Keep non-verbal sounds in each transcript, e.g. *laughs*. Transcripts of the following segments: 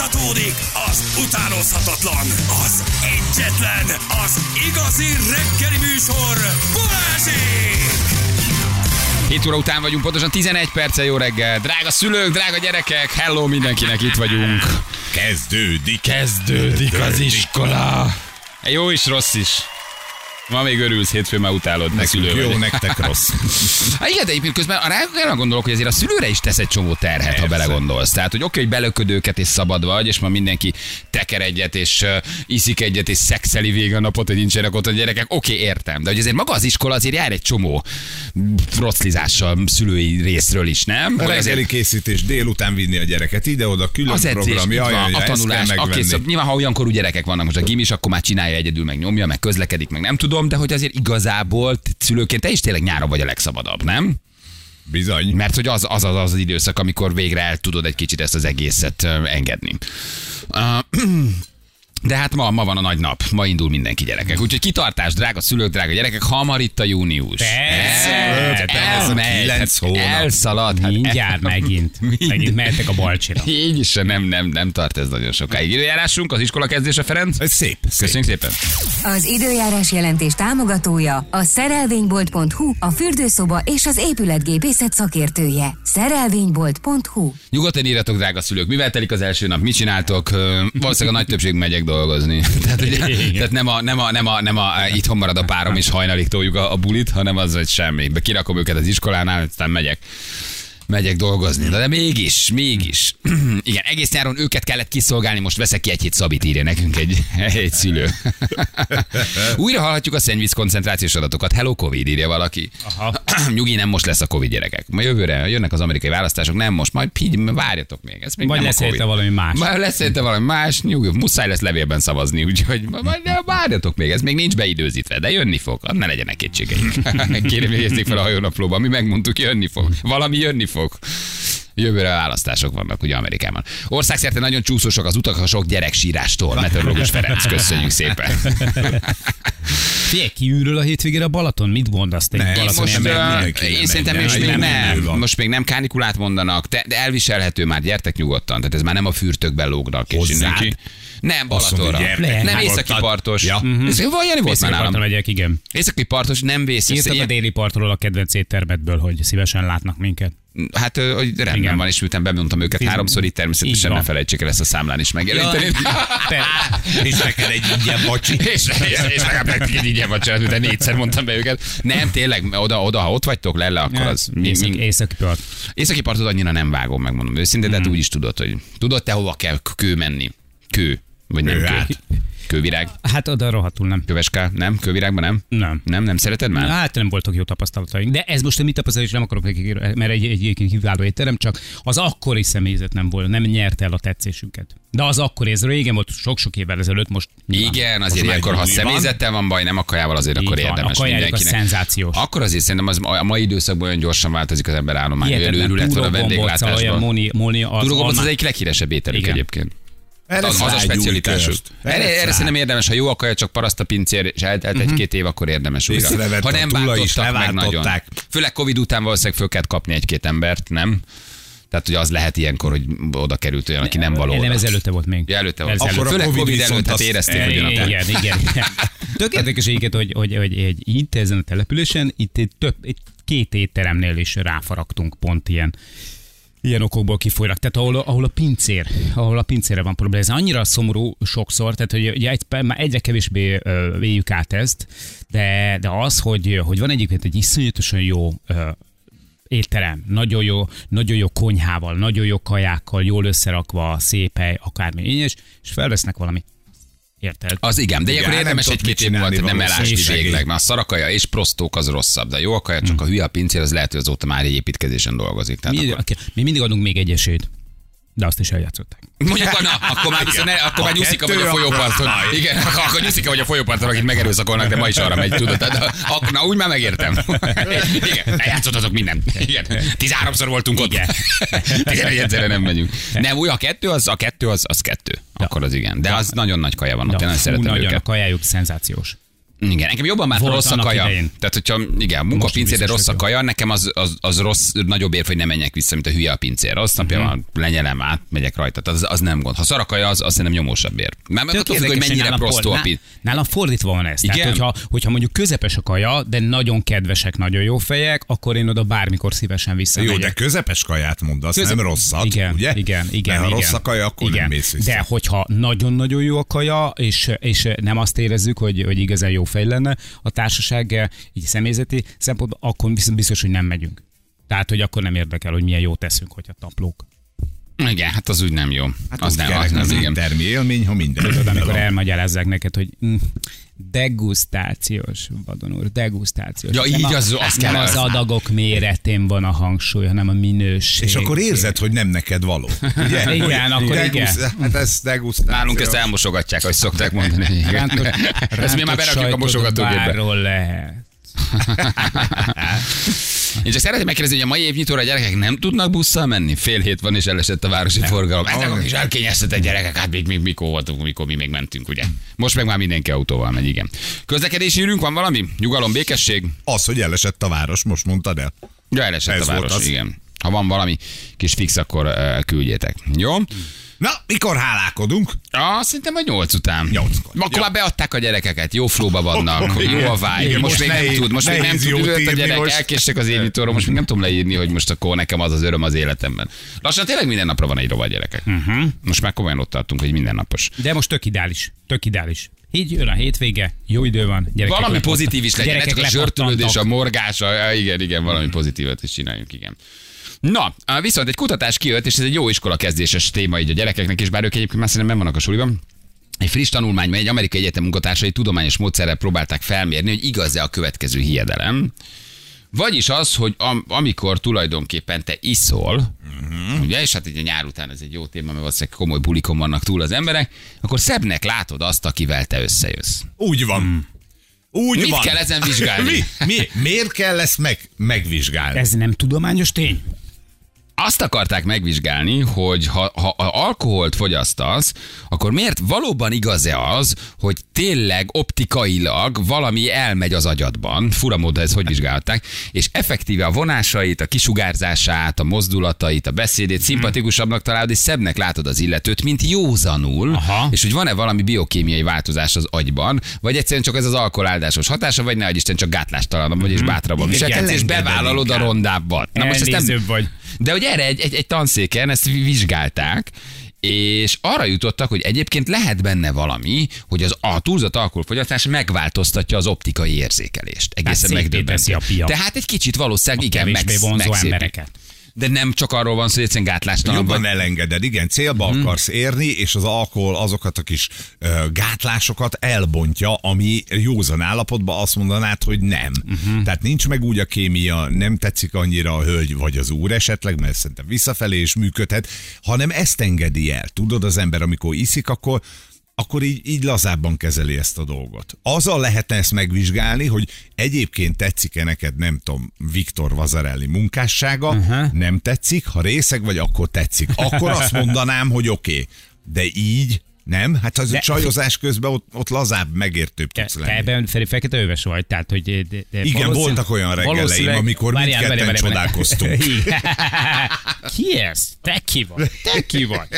Folytatódik az utánozhatatlan, az egyetlen, az igazi reggeli műsor, Balázsék! 7 óra után vagyunk, pontosan 11 perce jó reggel. Drága szülők, drága gyerekek, hello mindenkinek, itt vagyunk. Kezdődik. Kezdődik az iskola. Jó is, rossz is. Ma még örülsz, hétfőn már utálod, ne szülő Jó, vagy. nektek rossz. *laughs* Hát igen, de egyébként közben kell gondolok, hogy azért a szülőre is tesz egy csomó terhet, ha Persze. belegondolsz. Tehát, hogy oké, hogy belököd őket és szabad vagy, és ma mindenki teker egyet, és uh, iszik egyet, és szexeli végig a napot, hogy nincsenek ott a gyerekek. Oké, értem. De hogy azért maga az iskola azért jár egy csomó froclizással szülői részről is, nem? A reggeli készítés délután vinni a gyereket ide-oda, külön az edzés, program, jaj, jaj, a tanulás, megvenni. szóval nyilván ha olyan korú gyerekek vannak most a gimis, akkor már csinálja egyedül, meg nyomja, meg közlekedik, meg nem tudom, de hogy azért igazából szülőként te is tényleg nyáron vagy a legszabadabb, nem? Bizony. Mert hogy az az, az, az időszak, amikor végre el tudod egy kicsit ezt az egészet engedni. Uh, *clears throat* de hát ma, ma van a nagy nap, ma indul mindenki gyerekek. Úgyhogy kitartás, drága szülők, drága gyerekek, hamar itt a június. Persze, Hát hónap. Elszalad. hát Mindjárt megint. *laughs* Megint mehetek a balcsira. Így is nem, nem, nem tart ez nagyon sokáig. Időjárásunk, az iskola kezdése, Ferenc? Ez szép, szép. Köszönjük szépen. Az időjárás jelentés támogatója a szerelvénybolt.hu, a fürdőszoba és az épületgépészet szakértője. Szerelvénybolt.hu Nyugodtan írjatok, drága szülők, mivel telik az első nap, mit csináltok? Valószínűleg a nagy többség megyek dolgozni. *laughs* Tehát, hogy, tehát nem, a, nem, a, nem, a, nem a, itthon marad a párom és hajnalig toljuk a, a bulit, hanem az, hogy semmi. Be Kirakom őket az iskolánál, aztán megyek megyek dolgozni. De, de mégis, mégis. *clears throat* Igen, egész nyáron őket kellett kiszolgálni, most veszek ki egy hét szabit, írja nekünk egy, *laughs* egy szülő. *laughs* Újra hallhatjuk a szennyvíz koncentrációs adatokat. Hello Covid, írja valaki. Aha. *clears throat* Nyugi, nem most lesz a Covid gyerekek. Ma jövőre jönnek az amerikai választások, nem most, majd így várjatok még. Ez még Vagy nem lesz a valami más. Majd lesz valami más, nyugi, muszáj lesz levélben szavazni, úgyhogy ma- majd várjatok még, ez még nincs beidőzítve, de jönni fog, ne legyenek kétségeink. *laughs* Kérem, jegyezzék fel a hajónaplóban, mi megmondtuk, jönni fog. Valami jönni fog. Jövőre választások vannak ugye Amerikában. Országszerte nagyon csúszósok az utak a sok gyereksírástól. Meteorológus Ferenc, köszönjük szépen. Figyelj, kiürül a hétvégére a Balaton? Mit mondasz te? Balaton most, nem én szerintem most még nem, nem, most még nem kánikulát mondanak, de, de elviselhető már, gyertek nyugodtan, tehát ez már nem a fürtökben lógnak és Hozzád? mindenki. Nem, Balatonra. Nem nem északi partos. Ja. Mhm. Ez Jani volt már nálam. megyek, igen. Északi partos, nem vész. Írtak a déli partról a kedvenc éttermedből, hogy szívesen látnak minket. Hát, hogy rendben Igen. van, és miután bemondtam őket Így- háromszor, itt természetesen ne felejtsék el ezt a számlán is megjeleníteni. Te- És neked egy ingyen bacsi. és, *laughs* és, és legalább nektek egy ingyen vacsorát, de négyszer mondtam be őket. Nem, tényleg, oda, oda ha ott vagytok, lelle, akkor az... Mi, Északi, mi, északi part. Északi partot annyira nem vágom, megmondom őszintén, de Hmm. hát úgy is tudod, hogy tudod te hova kell kő menni? Kő. Vagy nem kő. Kőát. Kővirág. Hát oda rohadtul nem. Köveská. Nem? Kővirágban nem? Nem. Nem, nem szereted már? Hát nem voltak jó tapasztalataink. De ez most a mi tapasztalat, és nem akarok nekik, mert egy, egy, egy kiváló étterem, csak az akkori személyzet nem volt, nem nyerte el a tetszésünket. De az akkori, ez régen volt, sok-sok évvel ezelőtt, most. Igen, azért Most ilyenkor, ha személyzettel van baj, nem a kajával, azért Így akkor van, érdemes a kajájuk a mindenkinek. szenzációs. Akkor azért szerintem az, a mai időszakban olyan gyorsan változik az ember állomány, olyan Hihetetlen őrület van a túrogombóccal, olyan vendéglátásban. moni, moni az Turogomboc az egyik leghíresebb ételük egyébként. Erre Az, az a specialitásuk. Erre, erre szerintem érdemes, ha jó a kaja, csak paraszt a pincér, és eltelt Mhm. egy-két év, akkor érdemes újra. Ha nem váltottak meg nagyon. Főleg Covid után valószínűleg föl kellett kapni egy-két embert, nem? Tehát, hogy az lehet ilyenkor, hogy oda került olyan, aki nem való. Nem, ez előtte volt még. Ja, előtte volt. Ez Akkor Főleg Covid Covid előtt, hát érezték, hogy jön a igen, igen, igen. *laughs* Tök érdekes egyébként, hogy, hogy, hogy egy itt ezen a településen, itt egy több, egy két étteremnél is ráfaragtunk pont ilyen Ilyen okokból kifolynak. Tehát ahol, ahol a pincér, ahol a pincére van probléma. Ez annyira szomorú sokszor, tehát hogy ugye egy, már egyre kevésbé ö, véljük át ezt, de, de az, hogy, hogy van egyébként egy iszonyatosan jó ö, étterem, nagyon jó, nagyon jó konyhával, nagyon jó kajákkal, jól összerakva, szép hely, akármi és, és felvesznek valami. Érted? Az igen, de Igen, nem érdemes egy-két év múlva nem elásni végleg. Na, a szarakaja és prostók az rosszabb, de jó a kaja, csak a hülye a pincér, az lehet, hogy azóta már egy építkezésen dolgozik. Tehát Mi, akkor... mi mindig adunk még egy esélyt. De azt is eljátszották. Mondjuk, na, akkor már, viszont ne, akkor már A nyuszika vagy a folyóparton. Igen, *laughs* akkor nyuszika vagy a folyóparton, akit megerőszakolnak, de ma is arra megy, tudod. Akkor, na, úgy már megértem. *laughs* Igen, eljátszottatok mindent. Igen, 13-szor voltunk ott. Igen. *laughs* 11 egyszerre nem megyünk. Nem, új, a kettő, az, a kettő, az, az kettő. Akkor az igen. De az nagyon nagy kaja van ott, én nagyon szeretem nagyon, a őket. kajájuk szenzációs. Igen, nekem jobban már rossz a kaja. idején. Tehát, hogyha igen, munkapincér, de biztos rossz a kaja, nekem az, az, az rossz, nagyobb érv, hogy nem menjek vissza, mint a hülye a pincér. Rossz napja van, lenyelem át, megyek rajta. Tehát az, az nem gond. Ha szar a kaja, az, az szerintem nyomósabb ér. Már meg függ, hogy mennyire prostó a pincér. Nálam fordítva van ez. Igen? Tehát, hogyha, hogyha mondjuk közepes a kaja, de nagyon kedvesek, nagyon jó fejek, akkor én oda bármikor szívesen Jó, visszamegyek. de közepes kaját mondasz, Közep- nem rosszat, igen, ugye? Igen, igen, Mert ha igen. rossz a kaja, akkor igen. nem mész vissza. De hogyha nagyon-nagyon jó a kaja, és, és nem azt érezzük, hogy, hogy igazán jó fej lenne a társaság, így személyzeti szempontból, akkor viszont biztos, hogy nem megyünk. Tehát, hogy akkor nem érdekel, hogy milyen jót teszünk, hogyha taplók. Igen, hát az úgy nem jó. Hát az úgy nem, az, az nem igen. termi élmény, ha minden. Tudod, amikor elmagyarázzák neked, hogy mm, degustációs, vadon úr, degustációs. Ja, Nem így a- az- azt nem az adagok méretén van a hangsúly, hanem a minőség. És akkor érzed, hogy nem neked való. Ugye? *laughs* Igen, Hogy akkor degusz- igen. Hát ez degustáció. Nálunk ezt elmosogatják, ahogy szokták mondani. *laughs* Igen. Rántott, Ezt mi már berakjuk a mosogatógépbe. Lehet. *laughs* Én csak szeretném megkérdezni, hogy a mai évnyitóra a gyerekek nem tudnak busszal menni? Fél hét van és elesett a városi forgalom. Ezek a kis elkényeztetett gyerekek, hát még, még mikor voltunk, mikor mi még mentünk, ugye? Most meg már mindenki autóval megy, igen. Közlekedési űrünk van valami? Nyugalom, békesség? Az, hogy elesett a város, most mondtad el. Ja, elesett Ez a város, igen. Ha van valami kis fix, akkor uh, küldjétek. Jó? Na, mikor hálálkodunk? Ah, szerintem vagy nyolc után. Nyolckor. Akkor Jó. már beadták a gyerekeket, jó flóba vannak, jó a vibe. Igen, most, most még nem tud, most még nem tud, ült a gyerek, most. elkéstek az évnyitóról, most még nem tudom leírni, hogy most akkor nekem az az öröm az életemben. Lassan tényleg minden napra van egy rovat gyerekek. Uh-huh. Most már komolyan ott tartunk, hogy mindennapos. De most tök ideális. Tök ideális. Így jön a hétvége, jó idő van. Gyerekek Valami lepattan- pozitív is legyen, ne csak a zsörtölődés, a morgás, a, a, igen, igen, valami pozitívat is csináljunk, igen. Na, viszont egy kutatás kijött, és ez egy jó iskola kezdéses téma így a gyerekeknek, és bár ők egyébként már szerintem nem vannak a suliban. Egy friss tanulmányban egy amerikai egyetem munkatársai tudományos módszerrel próbálták felmérni, hogy igaz-e a következő hiedelem. Vagyis az, hogy am, amikor tulajdonképpen te iszol, uh-huh. ugye, és hát egy nyár után ez egy jó téma, mert valószínűleg komoly bulikon vannak túl az emberek, akkor szebbnek látod azt, akivel te összejössz. Úgy van. Úgy Mit van. kell ezen vizsgálni? Mi? Mi? Miért kell ezt meg, megvizsgálni? Ez nem tudományos tény? Azt akarták megvizsgálni, hogy ha, ha, ha alkoholt fogyasztasz, akkor miért valóban igaz-e az, hogy tényleg optikailag valami elmegy az agyadban, fura módon ez hogy vizsgálták, és effektíve a vonásait, a kisugárzását, a mozdulatait, a beszédét szimpatikusabbnak találod, és szebbnek látod az illetőt, mint józanul, Aha. és hogy van-e valami biokémiai változás az agyban, vagy egyszerűen csak ez az alkoholáldásos hatása, vagy ne Isten csak gátlástalanabb vagy, és bátrabban viselkedsz, és bevállalod a rondábbat. Na most ezt nem, vagy. de hogy erre egy, egy, egy tanszéken ezt vizsgálták, és arra jutottak, hogy egyébként lehet benne valami, hogy az a túlzott alkoholfogyasztás megváltoztatja az optikai érzékelést. Egészen szétté megdöbbentő. a. Tehát egy kicsit valószínűleg igen, kevésbé megsz- vonzó megszépít. embereket. De nem csak arról van szó, hogy egyszerűen gátlástalan Jobban vagy. elengeded, igen, célba hmm. akarsz érni, és az alkohol azokat a kis ö, gátlásokat elbontja, ami józan állapotban azt mondanád, hogy nem. Uh-huh. Tehát nincs meg úgy a kémia, nem tetszik annyira a hölgy vagy az úr esetleg, mert szerintem visszafelé is működhet, hanem ezt engedi el. Tudod, az ember, amikor iszik, akkor akkor így, így lazábban kezeli ezt a dolgot. Azzal lehetne ezt megvizsgálni, hogy egyébként tetszik-e neked, nem tudom, Viktor Vazarelli munkássága, uh-huh. nem tetszik, ha részeg vagy, akkor tetszik. Akkor azt mondanám, hogy oké. Okay. De így nem? Hát az De- a csajozás közben ott, ott lazább, megértőbb Te, tudsz te lenni. ebben Feri fekete öves vagy, tehát hogy... De, de Igen, voltak olyan reggeleim, amikor Várjál, mindketten várjál, várjál, csodálkoztunk. *laughs* Ki ez? Te ki vagy? Te ki vagy?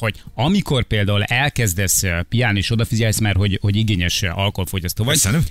Hogy amikor például elkezdesz piálni és odafigyelsz, mert hogy, hogy igényes alkoholfogyasztó vagy, Köszönöm.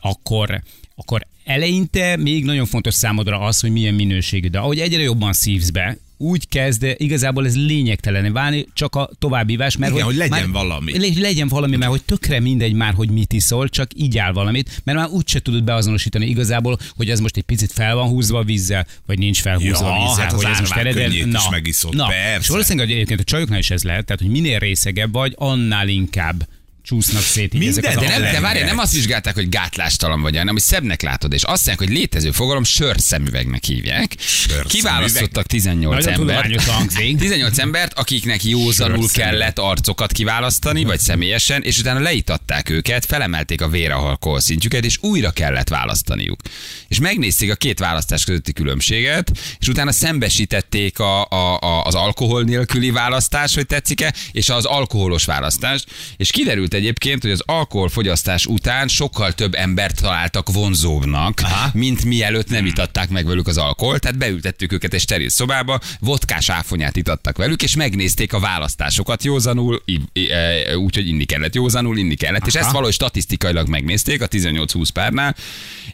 akkor, akkor eleinte még nagyon fontos számodra az, hogy milyen minőségű. De ahogy egyre jobban szívsz be, úgy kezd igazából ez lényegtelen válni, csak a továbbívás, mert Igen, hogy legyen már, valami. Le, legyen valami, mert hogy tökre mindegy már, hogy mit iszol, csak így áll valamit, mert már úgyse tudod beazonosítani igazából, hogy ez most egy picit fel van húzva vízzel, vagy nincs felhúzva Ja, vízzel. hát az hogy ez most eredel- könnyét is megiszod, na, persze. És valószínűleg hogy egyébként a csajoknál is ez lehet, tehát hogy minél részegebb vagy, annál inkább csúsznak szét így Minden- ezek De, nem, de várj, nem azt vizsgálták, hogy gátlástalan vagy, hanem hogy szebbnek látod, és azt mondják, hogy létező fogalom sörszemüvegnek hívják. Sörszemüveg. Kiválasztottak 18 Nagyon embert. tudományos hangzik. *laughs* 18 embert, akiknek józanul kellett arcokat kiválasztani, vagy személyesen, és utána leítatták őket, felemelték a véralkohol szintjüket, és újra kellett választaniuk. És megnézték a két választás közötti különbséget, és utána szembesítették a, a, a, az alkohol nélküli választás, hogy tetszik-e, és az alkoholos választást, és kiderült kiderült egyébként, hogy az alkoholfogyasztás után sokkal több embert találtak vonzóbbnak, Aha. mint mielőtt nem itatták meg velük az alkoholt. Tehát beültettük őket egy steril szobába, vodkás áfonyát itattak velük, és megnézték a választásokat józanul, e, úgyhogy inni kellett józanul, inni kellett. Aha. És ezt valahogy statisztikailag megnézték a 18-20 párnál,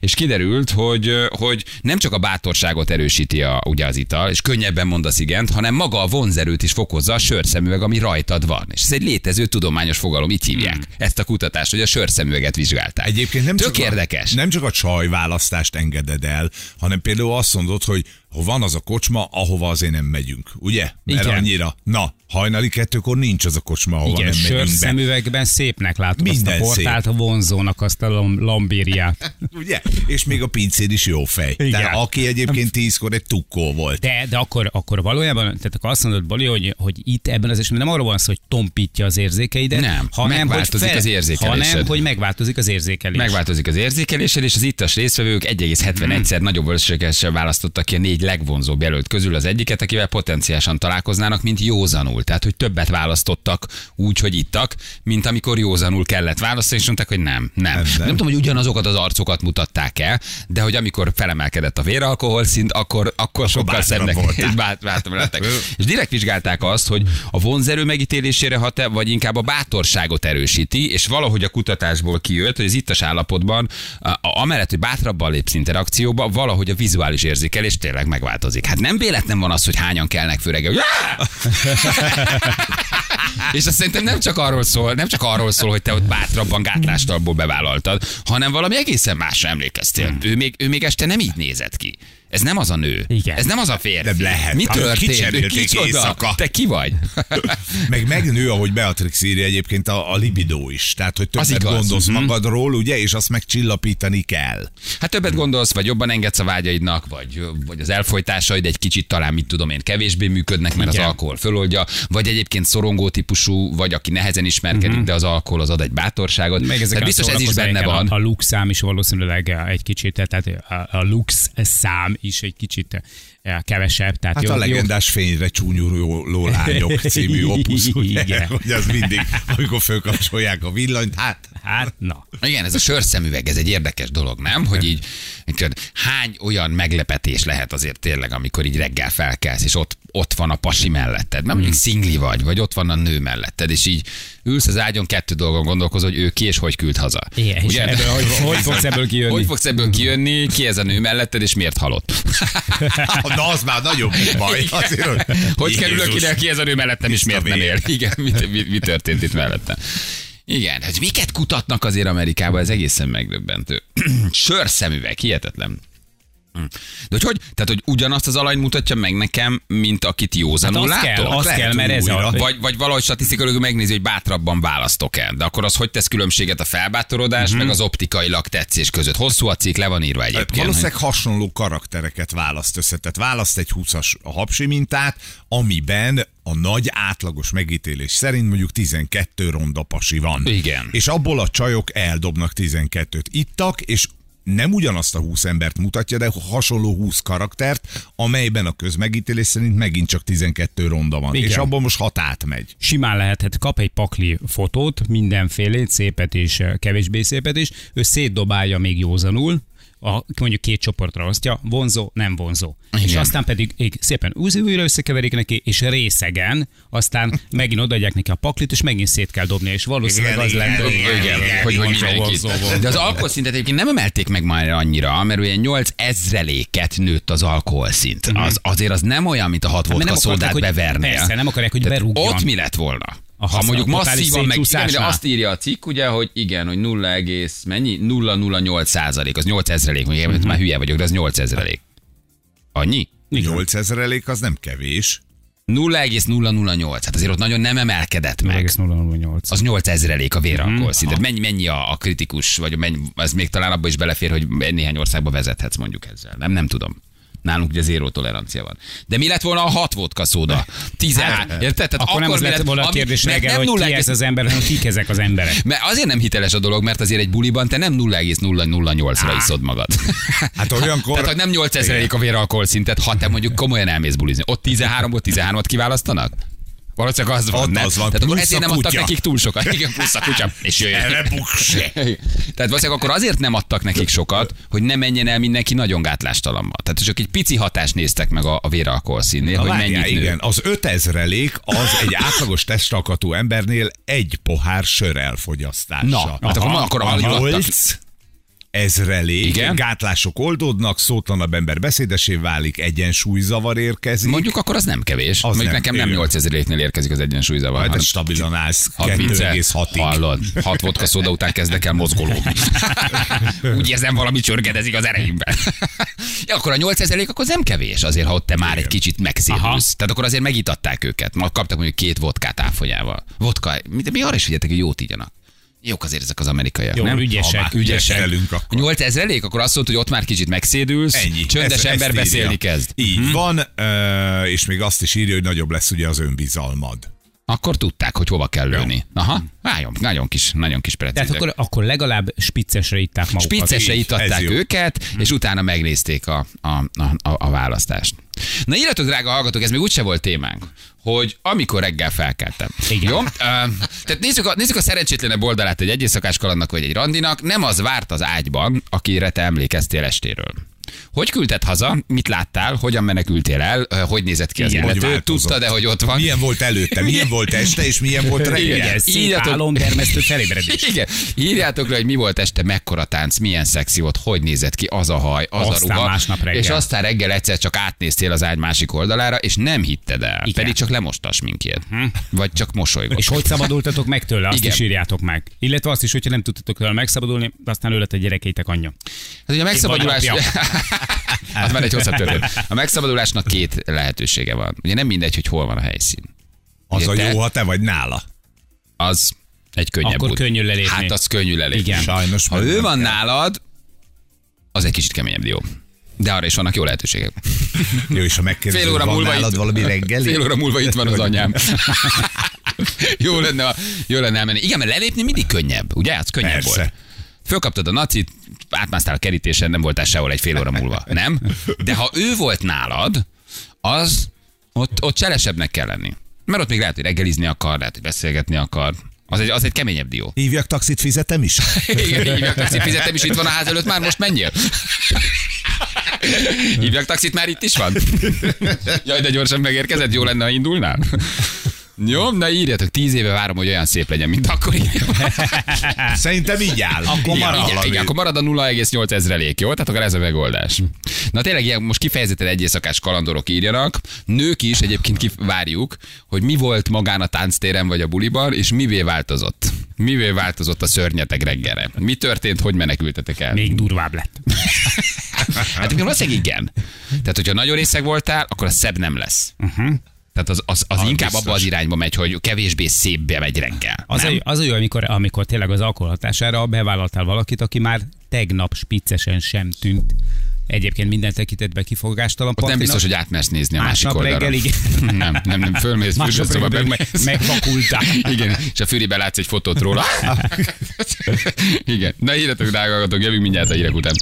és kiderült, hogy, hogy nem csak a bátorságot erősíti a, ugye az ital, és könnyebben mondasz igent, hanem maga a vonzerőt is fokozza a sörszemüveg, ami rajtad van. És ez egy létező tudományos fogalom, így hívják hmm. ezt a kutatást, hogy a sörszemüveget vizsgálták. Egyébként nem Tök csak érdekes. A, nem csak a csaj választást engeded el, hanem például azt mondod, hogy ha van az a kocsma, ahova azért nem megyünk, ugye? Mert Igen. annyira. Na, hajnali kettőkor nincs az a kocsma, ahova Igen, nem megyünk be. szemüvegben szépnek látom Minden azt a portált, szép. a vonzónak azt a lambériát. *laughs* ugye? És még a pincér is jó fej. Igen. Tehát aki egyébként tízkor egy tukkó volt. De, de akkor, akkor valójában, tehát akkor azt mondod, Bali, hogy, hogy itt ebben az esetben nem arról van szó, hogy tompítja az érzékeidet, nem, hanem megváltozik hogy fel, az érzékelésed. Hanem, hogy megváltozik az érzékelés. Megváltozik az érzékelésed, és az ittas résztvevők 1,71-szer hmm. nagyobb valószínűséggel választottak ki a négy legvonzóbb jelölt közül az egyiket, akivel potenciálisan találkoznának, mint józanul. Tehát, hogy többet választottak úgy, hogy ittak, mint amikor józanul kellett választani, és mondták, hogy nem, nem. Nem, nem. nem tudom, hogy ugyanazokat az arcokat mutatták el, de hogy amikor felemelkedett a véralkohol szint, akkor, akkor sokkal szennek. *laughs* lettek. és direkt vizsgálták azt, hogy a vonzerő megítélésére hat-e, vagy inkább a bátorságot erősíti, és valahogy a kutatásból kijött, hogy az ittas állapotban, a, a, amellett, hogy bátrabban lépsz interakcióba, valahogy a vizuális érzékelés tényleg megváltozik. Hát nem véletlen van az, hogy hányan kelnek fő reggel, hogy *laughs* és azt szerintem nem csak arról szól, nem csak arról szól, hogy te ott bátrabban gátlástalból bevállaltad, hanem valami egészen másra emlékeztél. Hmm. Ő, még, ő még este nem így nézett ki. Ez nem az a nő. Igen. Ez nem az a férfi. Nem lehet. Mi történt? Kicsoda? Te ki vagy? *laughs* Meg megnő, ahogy Beatrix írja egyébként a, a libidó is. Tehát, hogy többet igaz. gondolsz mm-hmm. magadról, ugye, és azt meg csillapítani kell. Hát többet gondolsz, vagy jobban engedsz a vágyaidnak, vagy, vagy az elfolytásaid egy kicsit talán, mit tudom én, kevésbé működnek, mert Igen. az alkohol föloldja, vagy egyébként szorongó típusú, vagy aki nehezen ismerkedik, mm-hmm. de az alkohol az ad egy bátorságot. Meg tehát biztos ez is benne van. A, a lux szám is valószínűleg egy kicsit, tehát a, a lux szám is egy kicsit kevesebb. Tehát hát jó, a legendás jó... fényre csúnyuló lányok *laughs* című opusz, ugye? Igen. *laughs* hogy az mindig, amikor fölkapcsolják a villanyt, hát... Hát, na. Igen, ez a sörszemüveg, ez egy érdekes dolog, nem? Hogy így, hány olyan meglepetés lehet azért tényleg, amikor így reggel felkelsz, és ott, ott van a pasi melletted, nem mondjuk szingli vagy, vagy ott van a nő melletted, és így ülsz az ágyon, kettő dolgon gondolkozol, hogy ő ki és hogy küld haza. Igen, Ugye? Ebből, hogy, hogy fogsz ebből kijönni? Hogy fogsz ebből kijönni, ki ez a nő melletted, és miért halott? *laughs* Na, az már nagyobb baj. *laughs* Azért, hogy hogy kerülök ide, ki ez a nő mellettem, és miért nem él? Igen, mi, mi, mi történt itt mellettem? Igen, hogy miket kutatnak azért Amerikában, ez egészen megdöbbentő. *clears throat* Sörszemüveg, hihetetlen. Hm. De hogy, hogy, tehát, hogy ugyanazt az alany mutatja meg nekem, mint akit józanul hát látok? Kell, azt kell, mert ez a... Vagy, vagy valahogy statisztikailag megnézi, hogy bátrabban választok el. De akkor az hogy tesz különbséget a felbátorodás, uh-huh. meg az optikailag tetszés között? Hosszú a cikk, le van írva egyébként. Valószínűleg hogy... hasonló karaktereket választ össze. Tehát választ egy 20-as a hapsi mintát, amiben a nagy átlagos megítélés szerint mondjuk 12 ronda pasi van. Igen. És abból a csajok eldobnak 12-t. Ittak, és nem ugyanazt a 20 embert mutatja, de hasonló 20 karaktert, amelyben a közmegítélés szerint megint csak 12 ronda van. Igen. És abban most hat átmegy. Simán lehetett, kap egy pakli fotót, mindenfélét, szépet és kevésbé szépet is, ő szétdobálja még józanul, a, mondjuk két csoportra osztja, vonzó, nem vonzó. Igen. És aztán pedig szépen újra összekeverik neki, és részegen, aztán megint odaadják neki a paklit, és megint szét kell dobni, és valószínűleg igen, az lenne, hogy, igen, igen, hogy, hogy vonzó, vonzó. De az alkoholszintet egyébként nem emelték meg már annyira, mert ugye 8 ezreléket nőtt az alkoholszint. Mm-hmm. Az, azért az nem olyan, mint a 6 hát, vodka szódát beverni. Persze, nem akarják, hogy berúgjon. Ott mi lett volna? A ha mondjuk masszívan meg, igen, de azt írja a cikk, ugye, hogy igen, hogy 0, mennyi? 008 százalék, az 8 ezrelék, mondjuk uh-huh. már hülye vagyok, de az 8 ezrelék. Annyi? 8 ezrelék az nem kevés. 0,008, hát azért ott nagyon nem emelkedett meg. 0,008. Az 8 ezrelék a véralkohol mhm. szint. Mennyi, mennyi a, a kritikus, vagy mennyi, az még talán abba is belefér, hogy néhány országba vezethetsz mondjuk ezzel. Nem, nem tudom. Nálunk ugye zéró tolerancia van. De mi lett volna a hat vodka szóda? Tizenhány. Hát, Érted? Tehát akkor, akkor nem lett volna a kérdés reggel, hogy ki ez az ember, hanem kik ezek az emberek. *laughs* Mert azért nem hiteles a dolog, mert azért egy buliban te nem 0,008-ra iszod magad. *laughs* Hát olyankor... Tehát nem 8000 a véralkohol szintet, ha te mondjuk komolyan elmész bulizni. Ott 13-ból 13-ot kiválasztanak? Valószínűleg az van, Ott nem? az van, Tehát akkor ezért nem adtak nekik túl sokat. *laughs* Igen, plusz a kutya. És jöjjön. *laughs* Tehát valószínűleg akkor azért nem adtak nekik sokat, hogy ne menjen el mindenki nagyon gátlástalanba. Tehát csak egy pici hatást néztek meg a, a véralkohol színnél, Na, hogy várjál, mennyit nő. igen, az 5000-elék az egy átlagos testalkatú embernél egy pohár sör elfogyasztása. Na, hát akkor, akkor a alig adtak. 8 ezrelék, Igen. gátlások oldódnak, szótlanabb ember beszédesé válik, egyensúlyzavar érkezik. Mondjuk akkor az nem kevés. Az Mondjuk nem, nekem nem igen. 8000-nél érkezik az egyensúlyzavar. Majd hanem stabilan állsz hat vicce, 2,6-ig. Hallod, hat vodka szóda után kezdek el mozgolódni. *laughs* Úgy érzem, valami csörgedezik az ereimben. *laughs* ja, akkor a 8000 akkor az nem kevés, azért, ha ott te már egy kicsit megszédülsz. Aha. Tehát akkor azért megítatták őket. Ma kaptak mondjuk két vodkát áfolyával. Vodka, mi, mi arra is figyeltek, hogy jót igyanak. Jók azért ezek az amerikaiak, Jó, nem? ügyesek. Ha már Ügyesek. Ügyesek. akkor. 8000 elég, akkor azt mondta, hogy ott már kicsit megszédülsz, Ennyi. csöndes Ez- ember ezt beszélni írja. kezd. Így Hm? van, és még azt is írja, hogy nagyobb lesz ugye az önbizalmad. Akkor tudták, hogy hova kell lőni. Aha, nagyon, nagyon kis, nagyon kis Tehát precízek. akkor, akkor legalább spiccesre itták magukat. Spiccesre jó. őket, és utána megnézték a, a, a, a, választást. Na írjatok, drága hallgatók, ez még úgyse volt témánk, hogy amikor reggel felkeltem. Igen. Jó? Tehát nézzük a, nézzük a szerencsétlenebb oldalát egy egyészakás kalandnak vagy egy randinak. Nem az várt az ágyban, akire te emlékeztél estéről. Hogy küldted haza? Mit láttál? Hogyan menekültél el? Hogy nézett ki az Igen, illető? változott. Tudtad-e, hogy ott van? Milyen volt előtte, milyen volt este, és milyen volt reggel? Igen, szép Írjatok- álomdermesztő felébredés. Igen. Írjátok le, hogy mi volt este, mekkora tánc, milyen szexi volt, hogy nézett ki az a haj, az Aztán a ruha. másnap reggel. És aztán reggel egyszer csak átnéztél az ágy másik oldalára, és nem hitted el. Igen. Pedig csak lemostas sminkjét. Vagy csak mosolygott. És hogy szabadultatok meg tőle? Azt Igen. is írjátok meg. Illetve azt is, hogyha nem tudtatok tőle megszabadulni, aztán ő lett a gyerekeitek anyja. Hát ugye a megszabadulás... *laughs* *laughs* Az már egy hosszabb történet. A megszabadulásnak két lehetősége van. Ugye nem mindegy, hogy hol van a helyszín. Az Ugye a te- jó, ha te vagy nála. Az egy könnyebb Akkor út. könnyű lelépni. Hát az könnyű lelépni. Igen. Sajnos Ha ő van kell. nálad, az egy kicsit keményebb dió. De arra is vannak jó lehetőségek. *laughs* Jó, és ha megkérdezed, Fél óra van múlva nálad itt- valami reggeli? *laughs* Fél óra múlva itt van az anyám. jó lenne, a- jó lenne elmenni. Igen, mert lelépni mindig könnyebb, ugye? Az könnyebb Persze. volt. Fölkaptad a nacit, átmásztál a kerítésen, nem voltál sehol egy fél óra múlva. Nem? De ha ő volt nálad, az ott, ott cselesebbnek kell lenni. Mert ott még lehet, hogy reggelizni akar, lehet, hogy beszélgetni akar. Az egy, az egy keményebb dió. Hívjak taxit, fizetem is? *laughs* Igen, hívjak taxit, fizetem is itt van a ház előtt, már most menjél. *laughs* Hívjak taxit, már itt is van? Jaj, de gyorsan megérkezett, jó lenne, ha indulnál. Jó, na írjatok, tíz éve várom, hogy olyan szép legyen, mint akkor. *laughs* Szerintem így áll. Akkor marad. Igen, igen, akkor marad a 0,8 ezrelék, jó? Tehát akkor ez a megoldás. Na tényleg ilyen, most kifejezetten egyészakás kalandorok írjanak, nők is egyébként várjuk, hogy mi volt magán a tánctéren vagy a buliban, és mivé változott. Mivé változott a szörnyeteg reggelre? Mi történt, hogy menekültetek el? Még durvább lett. *laughs* Hát igen, valószínűleg igen. Tehát, hogyha nagyon részeg voltál, akkor a szebb nem lesz. Uh-huh. Tehát az, az, az Az inkább biztos. abba az irányba megy, hogy kevésbé szépbe megy reggel. Az, nem? a, az a jó, amikor, amikor tényleg az alkohol hatására bevállaltál valakit, aki már tegnap spiccesen sem tűnt. Egyébként minden tekintetben kifogástalan Ott nem biztos, hogy átmersz nézni a másik oldalra. reggelig. *laughs* Nem, nem, nem, fölmész fürdőszoba, reggel meg, meg- megvakultál. *laughs* Igen, és a füribe látsz egy fotót róla. *laughs* Igen. Na írjatok, drága hallgatók, jövünk mindjárt a hírek után.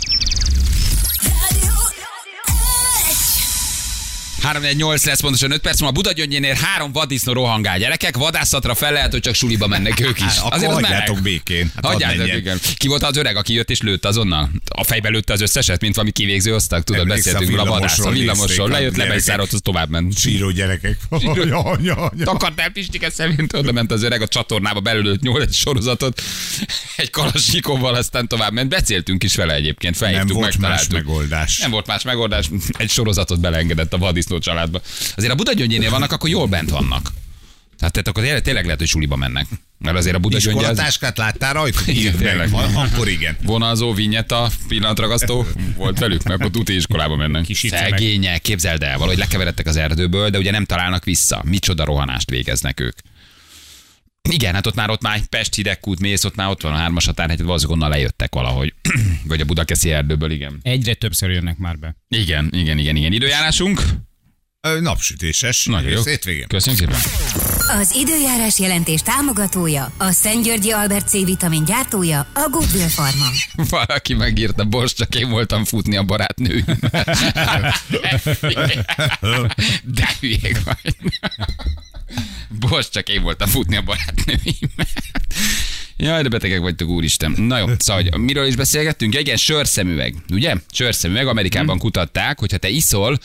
3-4-8 lesz pontosan 5 perc, múlva Buda gyöngyénél három vaddisznó rohangál gyerekek, vadászatra fel lehet, hogy csak suliba mennek ők is. Hát, akkor az hagyjátok békén. Hát Hagyjátok, igen. Ki volt az öreg, aki jött és lőtt azonnal? A fejbe lőtte az összeset, mint valami kivégző osztag, tudod, Emlékszem, beszéltünk a vadász, a villamosról lejött, lebeszárolt, az tovább ment. Síró gyerekek. Takart el Pistike szemén, oda ment az öreg a csatornába, belőlött nyolc sorozatot, egy kalasnyikovval, aztán tovább ment. Beszéltünk is vele egyébként, Nem felhívtuk, volt más megoldás. Nem volt más megoldás, egy sorozatot beleengedett a vadisznó családba. Azért a Budagyöngyénél vannak, akkor jól bent vannak. Tehát, tehát akkor tényleg, lehet, hogy suliba mennek. Mert azért a Budagyöngy az Iskolatáskát láttál rajta? Igen, tényleg. Akkor igen. vonalzó, vinyeta, pillanatragasztó volt velük, mert akkor tuti iskolába mennek. Szegények, képzeld el, valahogy lekeveredtek az erdőből, de ugye nem találnak vissza. Micsoda rohanást végeznek ők. Igen, hát ott már ott már egy Pest hidegkút mész, ott már ott van a hármas határhegy, valószínűleg onnan lejöttek valahogy. *clears throat* Vagy a Budakeszi erdőből, igen. Egyre többször jönnek már be. Igen, igen, igen, igen. Időjárásunk? Napsütéses. Nagyon jó. Hétvégén. Köszönjük szépen. Az időjárás jelentés támogatója, a Szentgyörgyi Albert C vitamin gyártója, a Goodwill Pharma. *laughs* Valaki megírta, bocs, csak én voltam futni a barátnő. De hülyék vagy. Bocs, csak én voltam futni a barátnőimmel. Jaj, de betegek vagytok, úristen. Na jó, szóval, hogy miről is beszélgettünk? Ja, igen, sörszemüveg, ugye? Sörszemüveg, Amerikában kutatták, hogy ha te iszol,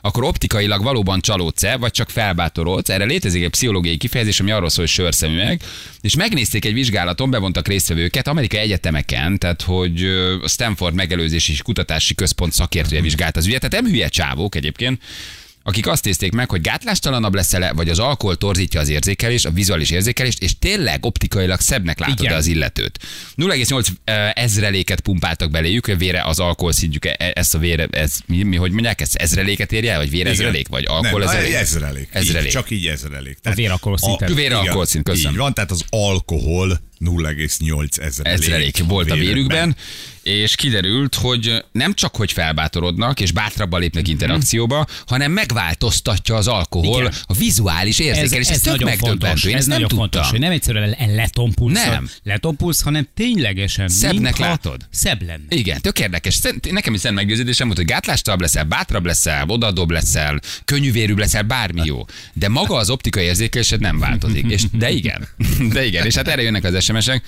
akkor optikailag valóban csalódsz-e, vagy csak felbátorodsz. Erre létezik egy pszichológiai kifejezés, ami arról szól, hogy sörszemüveg. És megnézték egy vizsgálaton, bevontak résztvevőket amerikai egyetemeken, tehát hogy a Stanford megelőzési és kutatási központ szakértője vizsgált az ügyet. Tehát nem hülye csávók egyébként, akik azt nézték meg, hogy gátlástalanabb leszel vagy az alkohol torzítja az érzékelés, a vizuális érzékelést, és tényleg optikailag szebbnek látod Igen. az illetőt. 0,8 eh, ezreléket pumpáltak beléjük, hogy vére az alkohol szintjük, e- e- ezt a vére, ez, mi, mi, hogy mondják, ezt ezreléket érje vagy vérezrelék, vagy alkohol Nem, ezrelék? ezrelék. Ezrelék. Így, csak így ezrelék. véralkohol szinten. Véralkohol szint, köszönöm. Így van, tehát az alkohol 0,8 ezrelék. ezrelék volt a vérükben, és kiderült, hogy nem csak, hogy felbátorodnak, és bátrabban lépnek interakcióba, hanem megváltoztatja az alkohol Igen. a vizuális érzékelés. Ez, ez tök nagyon fontos. megdöbbentő. Én Ez nem tudtam. fontos, hogy nem egyszerűen le- letompulsz, Nem. letompulsz, hanem ténylegesen. Szebbnek látod. Szebb lenne. Igen, tök érdekes. Nekem is szent meggyőződésem volt, hogy gátlástabb leszel, bátrabb leszel, odadobb leszel, könnyűvérűbb leszel, bármi jó. De maga az optikai érzékelésed nem változik. És, de igen, *laughs* de igen. És hát erre jönnek az SMS-ek.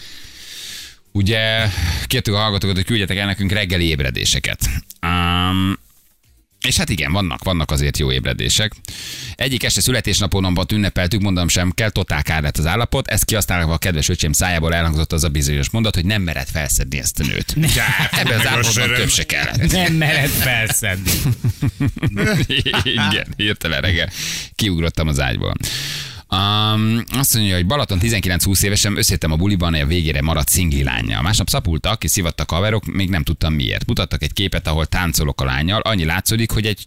Ugye kértük a hallgatókat, hogy küldjetek el nekünk reggeli ébredéseket. Um, és hát igen, vannak, vannak azért jó ébredések. Egyik este születésnaponomban ünnepeltük, mondom sem kell, totál kár lett az állapot. Ezt kihasználva a kedves öcsém szájából elhangzott az a bizonyos mondat, hogy nem mered felszedni ezt a nőt. Ebben az állapotban több se kellett. Nem mered felszedni. *laughs* Igen, hirtelen reggel kiugrottam az ágyból. Um, azt mondja, hogy Balaton 19-20 évesen összétem a buliban, a végére maradt szingli lányjal. Másnap szapultak, és szivattak haverok, még nem tudtam miért. Mutattak egy képet, ahol táncolok a lányjal, annyi látszódik, hogy egy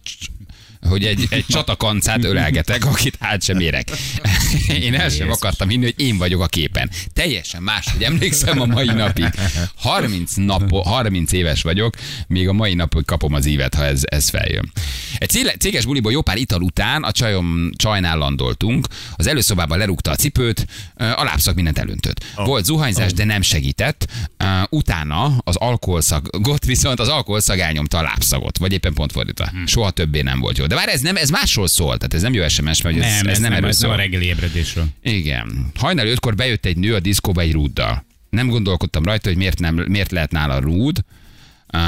hogy egy, egy csatakancát ölelgetek, akit át sem érek. Én el sem akartam hinni, hogy én vagyok a képen. Teljesen más, hogy emlékszem a mai napig. 30, nap, 30 éves vagyok, még a mai napig kapom az ívet, ha ez, ez feljön. Egy céges buliból jó pár ital után a csajom csajnál landoltunk, az előszobában lerúgta a cipőt, a lábszak mindent elöntött. Volt zuhanyzás, de nem segített. Utána az alkoholszagot, *laughs* viszont az alkoholszag elnyomta a lábszagot, vagy éppen pont fordítva. Soha többé nem volt jó. De már ez nem, ez másról szól, tehát ez nem jó SMS, mert ez, Nem, ez, nem, erről ez nem a reggeli ébredésről. Igen. Hajnal ötkor bejött egy nő a diszkóba egy rúddal. Nem gondolkodtam rajta, hogy miért, nem, miért lehet nála rúd. Uh,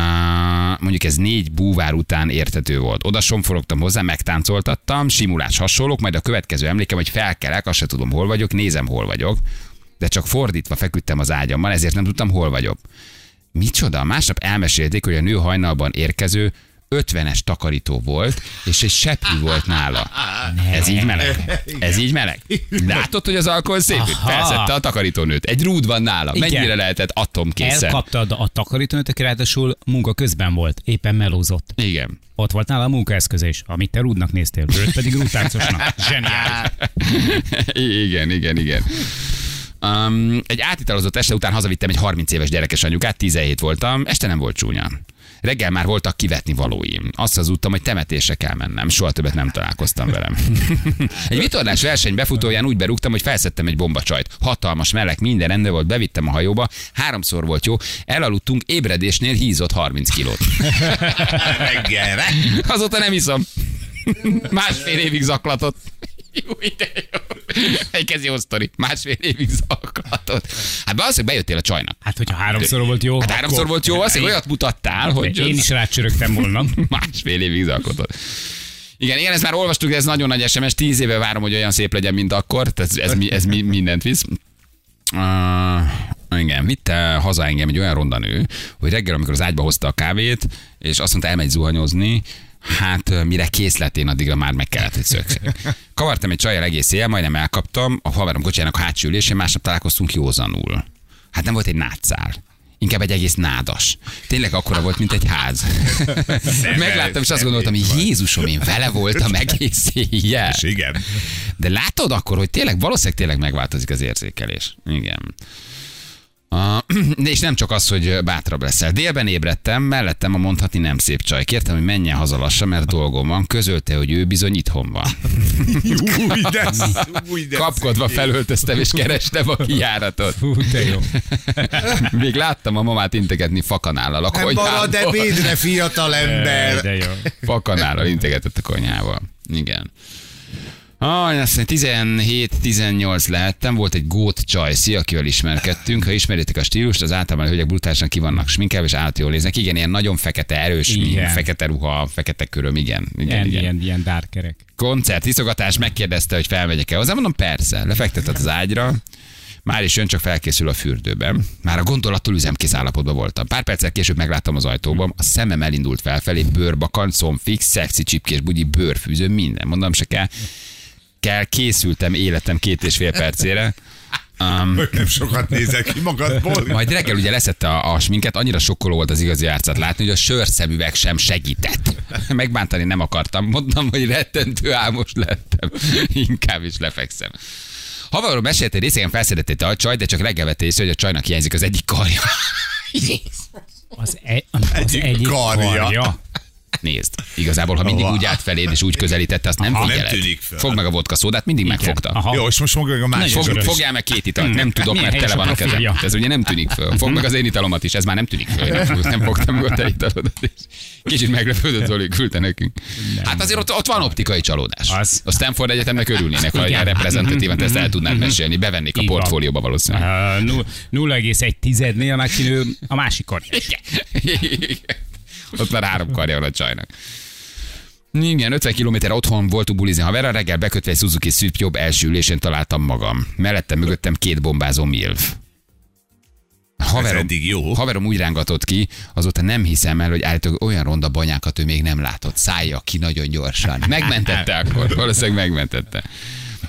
mondjuk ez négy búvár után értető volt. Oda somforogtam hozzá, megtáncoltattam, simulás hasonlók, majd a következő emlékem, hogy felkelek, azt se tudom, hol vagyok, nézem, hol vagyok, de csak fordítva feküdtem az ágyammal, ezért nem tudtam, hol vagyok. Micsoda? Másnap elmesélték, hogy a nő hajnalban érkező 50-es takarító volt, és egy seprű volt nála. Ez így meleg. Ez így meleg. Látod, hogy az alkohol szép? Felszette a takarítónőt. Egy rúd van nála. Igen. Mennyire lehetett atomkészen? Elkaptad a takarítónőt, aki ráadásul munka közben volt, éppen melózott. Igen. Ott volt nála a munkaeszköz is, amit te rúdnak néztél, őt pedig rútáncosnak. *laughs* Zseniális. igen, igen, igen. Um, egy átitalozott este után hazavittem egy 30 éves gyerekes anyukát, 17 voltam, este nem volt csúnya. Reggel már voltak kivetni valóim. Azt az úttam, hogy temetésre kell mennem. Soha többet nem találkoztam velem. *laughs* egy vitorlás verseny befutóján úgy berúgtam, hogy felszedtem egy bombacsajt. Hatalmas meleg, minden rendben volt, bevittem a hajóba, háromszor volt jó, elaludtunk, ébredésnél hízott 30 kilót. *laughs* Reggelre. Azóta nem iszom. Másfél évig zaklatott. Jó, de jó. Egy kezi jó sztori. Másfél évig zaklatott. Hát hogy bejöttél a csajnak. Hát, hogyha háromszor volt jó, Hát háromszor akkor- volt jó, azt, olyat mutattál, hogy Én is rácsörögtem volna. *laughs* másfél évig zaklatott. Igen, igen, ezt már olvastuk, de ez nagyon nagy SMS. Tíz éve várom, hogy olyan szép legyen, mint akkor. Tehát ez, ez, mi- ez mi- mindent visz. Uh, igen, vitte haza engem egy olyan ronda nő, hogy reggel, amikor az ágyba hozta a kávét, és azt mondta, elmegy zuhanyozni, hát mire kész lett én addigra már meg kellett, hogy szökszik. Kavartam egy csajjal egész éjjel, majdnem elkaptam, a haverom kocsijának a hátsó ülésén, másnap találkoztunk józanul. Hát nem volt egy nátszál. Inkább egy egész nádas. Tényleg akkora volt, mint egy ház. Megláttam, és azt gondoltam, hogy Jézusom, én vele voltam egész éjjel. És igen. De látod akkor, hogy tényleg, valószínűleg tényleg megváltozik az érzékelés. Igen. Uh, *clears throat* és nem csak az, hogy bátrabb leszel. Délben ébredtem, mellettem a mondhatni nem szép csaj. Kértem, hogy menjen haza lassan, mert dolgom van. Közölte, hogy ő bizony itthon van. Új, de, új, de Kapkodva felöltöztem, és kerestem a *laughs* kijáratot. Fú, de jó. *laughs* Még láttam a mamát integetni fakanállal a Nem marad konyhából. ebédre, fiatal *laughs* ember. De jó. Fakanállal integetett a konyhával. Igen. Ah, azt mondja, 17-18 lehettem, volt egy gót csajszi, akivel ismerkedtünk. Ha ismeritek a stílust, az általában a hölgyek brutálisan ki vannak sminkelve, és állat jól néznek. Igen, ilyen nagyon fekete, erős, Igen. fekete ruha, fekete köröm, igen. igen, Ilyen, igen. ilyen, ilyen dárkerek. Koncert, iszogatás, megkérdezte, hogy felmegyek-e hozzá. Mondom, persze. Lefektetett az ágyra. Már is jön, csak felkészül a fürdőben. Már a gondolattól üzemkész állapotban voltam. Pár perccel később megláttam az ajtóban, a szemem elindult felfelé, bőrbakan, fix, szexi csipkés bugyi, bőrfűző, minden. Mondom, se kell. Kell, készültem életem két és fél percére. Um, nem sokat nézel ki magadból. majd reggel ugye leszette a, a sminket, annyira sokkoló volt az igazi arcát látni, hogy a sörszemüveg sem segített. *laughs* Megbántani nem akartam. Mondtam, hogy rettentő álmos lettem. *laughs* Inkább is lefekszem. Havarról mesélt egy részegen felszedett a csaj, de csak reggel vette észre, hogy a csajnak hiányzik az egyik karja. *laughs* Az, e, az Egyik egyik karja. karja. Nézd, igazából, ha mindig Aha. úgy állt feléd és úgy közelítette, azt nem Aha, nem figyeled. tűnik föl. Fogd meg a vodka szódát, mindig megfogta. Aha. Jó, és most maga a másik. Fog, fogjál meg két italt, nem tudok, Milyen mert tele van a a kezem. Ez ugye nem tűnik föl. Fogd meg az én italomat is, ez már nem tűnik föl. Nem, *laughs* nem fogtam meg a te italodat. is. Kicsit meglepődött, Zoli küldte nekünk. Hát azért ott, ott van optikai csalódás. Az. A Stanford Egyetemnek örülnének, ha ilyen reprezentatívan te ezt el tudnád *laughs* mesélni. Bevennék a portfólióba valószínűleg. Uh, 0,1-nél megkinő a másik karja. Ott már három karja van a csajnak. Igen, 50 km otthon voltunk bulizni haverra, reggel bekötve egy Suzuki Swift jobb első ülésén találtam magam. Mellettem mögöttem két bombázó milf. Haverom, eddig jó. haverom úgy rángatott ki, azóta nem hiszem el, hogy állítólag olyan ronda banyákat ő még nem látott. Szállja ki nagyon gyorsan. Megmentette akkor, valószínűleg megmentette.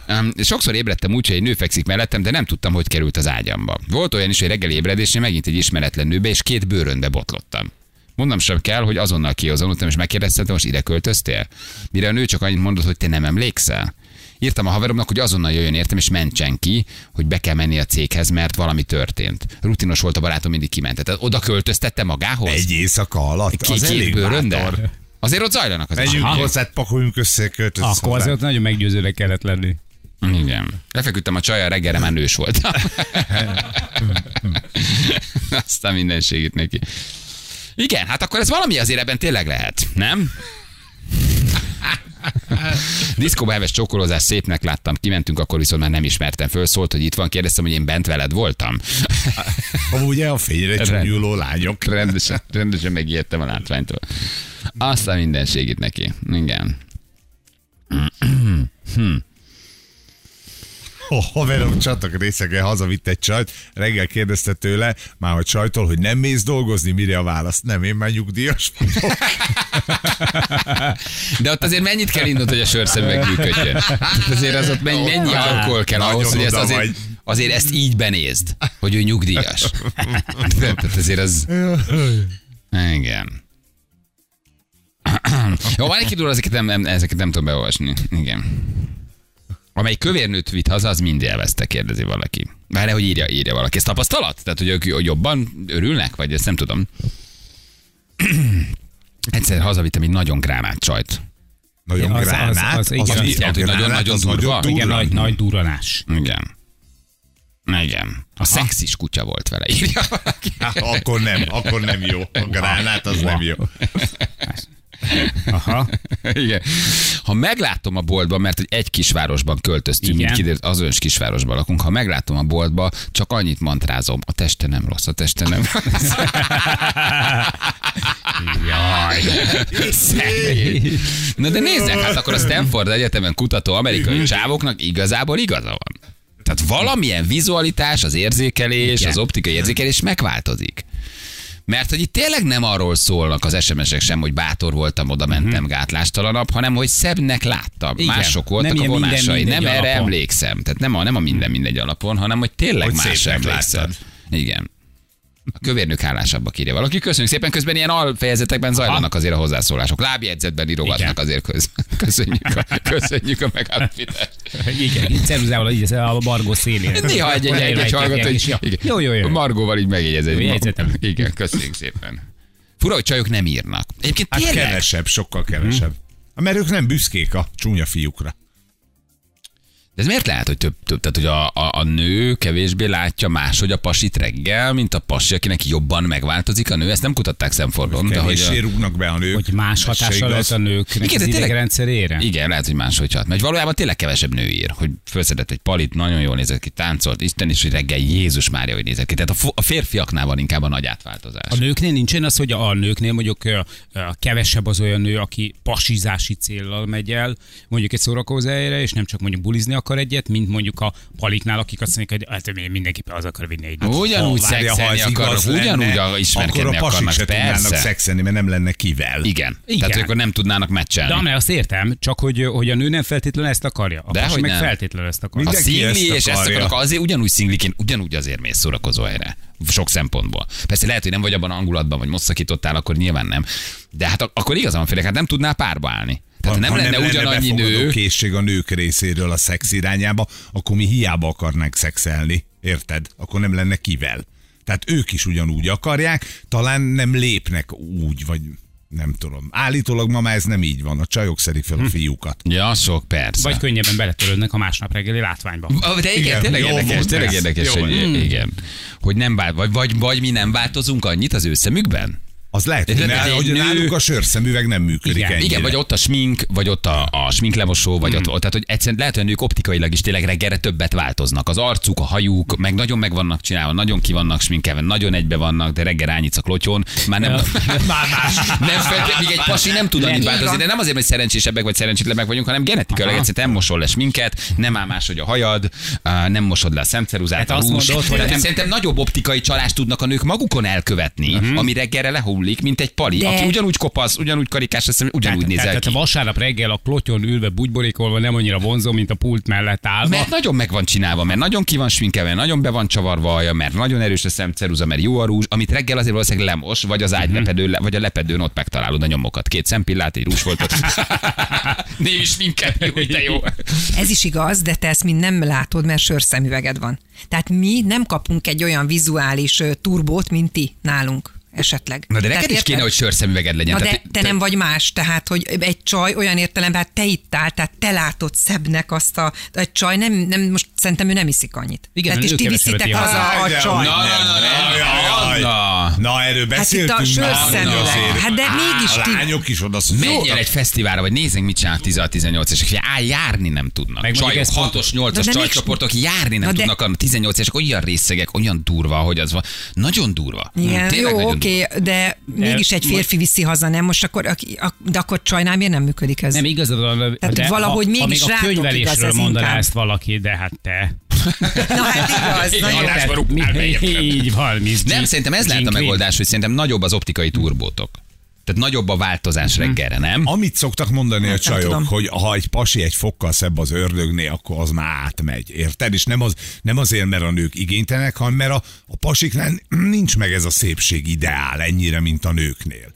Um, sokszor ébredtem úgy, hogy egy nő fekszik mellettem, de nem tudtam, hogy került az ágyamba. Volt olyan is, hogy reggel ébredésnél megint egy ismeretlen nőbe, és két bőrönbe botlottam. Mondom sem kell, hogy azonnal kihozonultam, és megkérdeztem, te most ide költöztél? Mire a nő csak annyit mondott, hogy te nem emlékszel? Írtam a haveromnak, hogy azonnal jöjjön értem, és mentsen ki, hogy be kell menni a céghez, mert valami történt. Rutinos volt a barátom, mindig kiment. Tehát oda költöztette magához? Egy éjszaka alatt. Ki- az két elég bőröndel? Azért ott zajlanak az Megyünk események. hozzá, pakoljunk össze, költözünk. Akkor azért ott nagyon meggyőzőnek kellett lenni. Igen. Lefeküdtem a csajjal, reggelre már nős voltam. *laughs* Aztán minden segít neki. Igen, hát akkor ez valami azért ebben tényleg lehet, nem? *laughs* Diszkóba heves csókolózás szépnek láttam, kimentünk, akkor viszont már nem ismertem föl, szólt, hogy itt van, kérdeztem, hogy én bent veled voltam. *laughs* Amúgy a fényre csúnyuló lányok. Rendesen, rendesen megijedtem a látványtól. Aztán minden segít neki. Igen. *clears throat* A haverom csatak részegen hazavitt egy csajt, reggel kérdezte tőle, már a csajtól, hogy nem mész dolgozni, mire a válasz? Nem, én már nyugdíjas vagyok. De ott azért mennyit kell indult, hogy a sörszemüveg működjön? Azért az ott mennyi, mennyi alkohol kell ahhoz, hogy oda azért, vagy. azért ezt így benézd, hogy ő nyugdíjas. Tehát azért az... Igen. Jó, van egy kidul, ezeket nem, nem, ezeket nem tudom beolvasni. Igen. Amely kövérnőt vitt haza, az mind élvezte, kérdezi valaki. Várj, hogy írja, írja valaki. Ez tapasztalat? Tehát, hogy ők jobban örülnek? Vagy ezt nem tudom. *clears throat* Egyszer hazavittem egy nagyon gránát csajt. Nagyon Az- az- gránát. az- igen. az, Az mi- mit jelent, hogy nagyon-nagyon az durva? nagyon Igen, nagy, nagy duranás. Igen. Igen. A szexis kutya volt vele, írja valaki. Akkor nem, akkor nem jó. A gránát az nem jó. *laughs* Aha. *laughs* Igen. Ha meglátom a boltban, mert egy kisvárosban költöztünk, mint kiderült, azonos kisvárosban lakunk, ha meglátom a boltba, csak annyit mantrázom, a teste nem rossz, a teste nem rossz. *laughs* Jaj. Szegény. Na de nézzek, hát akkor a Stanford Egyetemen kutató amerikai csávoknak igazából igaza van. Tehát valamilyen vizualitás, az érzékelés, Igen. az optikai érzékelés megváltozik. Mert hogy itt tényleg nem arról szólnak az SMS-ek sem, hogy bátor voltam, oda mentem gátlástalanabb, hanem hogy szebbnek láttam. Igen. Mások voltak Nem a minden vonásai. mindegy nem erre alapon. emlékszem. Tehát nem a, nem a minden mindegy alapon, hanem hogy tényleg Hogy más emlékszem. láttad. Igen. A kövérnők hálásabbak írja valaki. Köszönjük szépen, közben ilyen alfejezetekben zajlanak azért a hozzászólások. Lábjegyzetben írogatnak Igen. azért köz. *laughs* Köszönjük a, köszönjük a megállapítást. Igen, ceruzával így a bargó szélén. Néha egy, egy, egy, egy hallgató, hogy. Jó, jó, jó. Margóval így megjegyez egy. Igen, köszönjük szépen. Fura, hogy csajok nem írnak. Egyébként Hát tényleg. kevesebb, sokkal kevesebb. Mert ők nem büszkék a csúnya fiúkra. De ez miért lehet, hogy több, több tehát hogy a, a, a nő kevésbé látja máshogy a pasit reggel, mint a pasi, akinek jobban megváltozik a nő? Ezt nem kutatták szemfordon. De hogy a, rúgnak be a nők. Hogy más hatással lehet a nőknek Igen, az tényleg- idegrendszerére? igen, lehet, hogy máshogy hat. Mert valójában tényleg kevesebb nő ír, hogy felszedett egy palit, nagyon jól nézett ki, táncolt, Isten is, hogy reggel Jézus Mária, hogy nézett ki. Tehát a, a férfiaknál van inkább a nagy átváltozás. A nőknél nincsen az, hogy a nőknél mondjuk ö, ö, kevesebb az olyan nő, aki pasizási céllal megy el, mondjuk egy szórakozó helyre, és nem csak mondjuk bulizni akar egyet, mint mondjuk a paliknál, akik azt mondják, hogy hát mindenképpen az akar vinni egy Ugyanúgy Ha, ha szexelni lenne, ugyanúgy a- Akkor ismerkedni a pasik akarnak, se persze. szexelni, mert nem lenne kivel. Igen. Igen. Tehát, akkor nem tudnának De meccselni. amely azt értem, csak hogy, hogy a nő nem feltétlenül ezt akarja. A De hogy meg nem. feltétlenül ezt akarja. Ha Mindenki szingli ezt és ezt akarok, azért ugyanúgy szingliként, ugyanúgy azért mész szórakozó helyre. Sok szempontból. Persze lehet, hogy nem vagy abban a hangulatban, vagy most szakítottál, akkor nyilván nem. De hát ak- akkor igazán Félek, hát nem tudnál párba állni. Tehát ha nem ha lenne ugyanannyi befogadó nő, készség a nők részéről a szex irányába, akkor mi hiába akarnánk szexelni, érted? Akkor nem lenne kivel. Tehát ők is ugyanúgy akarják, talán nem lépnek úgy, vagy nem tudom. Állítólag ma már ez nem így van. A csajok szedik fel a fiúkat. Ja, sok, persze. Vagy könnyebben beletörődnek a másnap reggeli látványba. Ah, De igen, Igen, tényleg jó érdekes, volt tényleg érdekes, Jó hogy volt. igen. Hogy nem vált, vagy, vagy, vagy mi nem változunk annyit az ő szemükben? Az lehet, hogy, ne, hogy nő- náluk a sörszemüveg nem működik Igen, ennyire. Igen, vagy ott a smink, vagy ott a, a sminklemosó, vagy ott, ott, tehát hogy egyszerűen lehet, hogy a nők optikailag is tényleg reggelre többet változnak. Az arcuk, a hajuk, meg nagyon meg vannak csinálva, nagyon ki vannak sminkelve, nagyon egybe vannak, de reggel rányítsz a klotyon, már nem, *laughs* Már más. nem feltétlenül, míg egy pasi nem tud annyit változni, de nem azért, hogy szerencsésebbek vagy szerencsétlenek vagyunk, hanem genetikailag egyszerűen nem mosol le sminket, nem áll máshogy a hajad, nem mosod le a szemceruzát, Hát a rúzs. mondod, Tehát nem- Szerintem nagyobb optikai csalást tudnak a nők magukon elkövetni, ami reggelre lehullik, mint egy pali, De- aki ugyanúgy kopasz, ugyanúgy karikás lesz, ugyanúgy tehát, nézel tehát ki. a vasárnap reggel a klotyon ülve bugyborékolva nem annyira vonzó, mint a pult mellett állva. Mert nagyon meg van csinálva, mert nagyon ki van sminkelve, nagyon be van csavarva a haja, mert nagyon erős a szemceruza, mert jó a rúzs, amit reggel azért valószínűleg lemos, vagy az ágylepedő, vagy a lepedőn ott megtalálod a nyomokat. Két szempillát, egy rúsfoltot. *laughs* Némi sminket, jó, de jó. Ez is igaz, de te ezt mind nem látod, mert sörszemüveged van. Tehát mi nem kapunk egy olyan vizuális turbót, mint ti nálunk esetleg. Na de Tehát neked is érted? kéne, hogy sörszemüveged legyen. Na de Tehát- te nem vagy más, tehát, hogy egy csaj olyan értelemben, hát te ittál, tehát te látod szebbnek azt a, egy csaj nem, nem, most szerintem ő nem iszik annyit. Igen, tehát és ti viszitek haza a De csaj. Na, na, na, na, Jaj, na. Na, erről Hát itt a beszéltünk már. Hát de mégis A ti... lányok is oda Menjél egy fesztiválra, vagy nézzünk, mit csinál 16-18 és á, járni nem tudnak. Meg Csajok, ezt 6-os, Na 8-as de még- csajcsoportok járni nem Na tudnak, a 18 esek olyan részegek, olyan durva, hogy az van. Nagyon durva. Igen, Tényleg jó, oké, de mégis egy férfi viszi haza, nem? Most akkor, de akkor csajnál miért nem működik ez? Nem igazad van, Tehát, valahogy mégis még a könyvelésről mondaná ezt valaki, de hát te. Na hát igaz, na jó. Adásba Tehát rúgtál be? Így van, Miss Nem, szerintem ez lehet a megoldás, hogy szerintem nagyobb az optikai turbótok. Tehát nagyobb a változás reggelre, nem? Amit szoktak mondani a csajok, tudom. hogy ha egy pasi egy fokkal szebb az ördögnél, akkor az már átmegy. Érted? És nem, az, nem azért, mert a nők igénytelenek, hanem mert a, a pasiknál nincs meg ez a szépség ideál ennyire, mint a nőknél.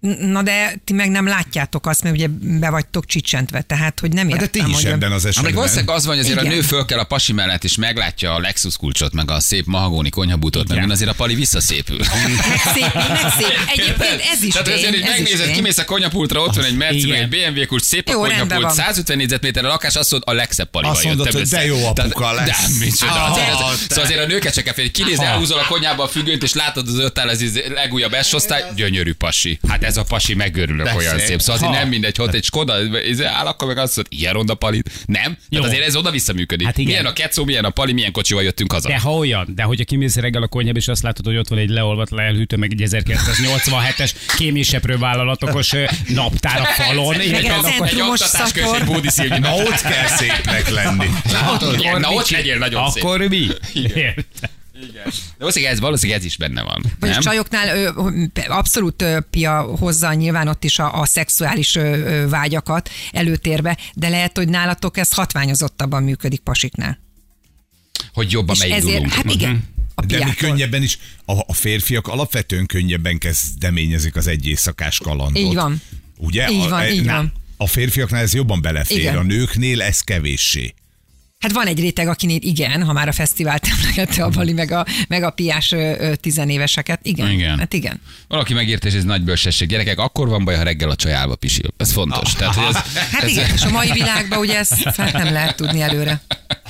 Na de ti meg nem látjátok azt, mert ugye be vagytok csicsentve, tehát hogy nem Hát értem, de ti is hogy... ebben az Amíg esetben. valószínűleg az van, hogy azért Igen. a nő föl kell a pasi mellett, és meglátja a Lexus kulcsot, meg a szép mahagóni konyhabútot, meg minden, azért a pali visszaszépül. Meg szép, meg szép. *laughs* Egyébként ez is Tehát azért, tény, hogy ez megnézed, kimész a konyhapultra, ott van egy Merci, Igen. meg egy BMW kulcs, szép a Jó, konyhapult, van. 150 négyzetméter a lakás, azt mondod, a legszebb palival Azt mondod, jöttem hogy de jó apuka lesz. De, micsoda. Ah, Azért, szóval azért a nőket se kell félni. Kinéz, elhúzol a konyhába a függönyt, és látod az öt ez legújabb S-osztály, gyönyörű pasi. Hát ez a pasi megőrülök De olyan szép. Szóval azért Ha. nem mindegy, hogy egy Skoda izé áll, akkor meg azt mondod, ilyen ronda palit. Nem? Jó. Tehát azért ez oda-vissza működik. Hát igen. Milyen a kecó, milyen a pali, milyen kocsival jöttünk haza. De ha olyan, de hogyha kimész reggel a konyhába, és azt látod, hogy ott van egy leolvat leelhűtő, meg egy 1987-es kéményseprő vállalatokos naptár a falon, egy szapor. egy bódi. Na ott kell szépnek lenni. Látod, na ott legyél nagyon szép. Akkor mi? De valószínűleg ez, valószínűleg ez is benne van. Vagy a Nem? csajoknál ö, abszolút ö, Pia hozza nyilván ott is a, a szexuális ö, ö, vágyakat előtérbe, de lehet, hogy nálatok ez hatványozottabban működik pasiknál. Hogy jobban És beindulunk. ezért, hát igen, a De mi könnyebben is, a, a férfiak alapvetően könnyebben kezdeményezik az egy éjszakás kalandot. Így van. Ugye? Így a, van, e- így na, van. A férfiaknál ez jobban belefér, Igen. a nőknél ez kevéssé. Hát van egy réteg, akinél igen, ha már a fesztivált *laughs* emlegette a Bali, meg a, meg a piás ö, tizenéveseket. Igen, Igen. Hát igen. Valaki megérte, és ez nagy bölcsesség. Gyerekek, akkor van baj, ha reggel a csaj állva pisil. Ez fontos. Tehát, hogy ez, Hát ez, igen, és a mai világban ugye ezt hát nem lehet tudni előre.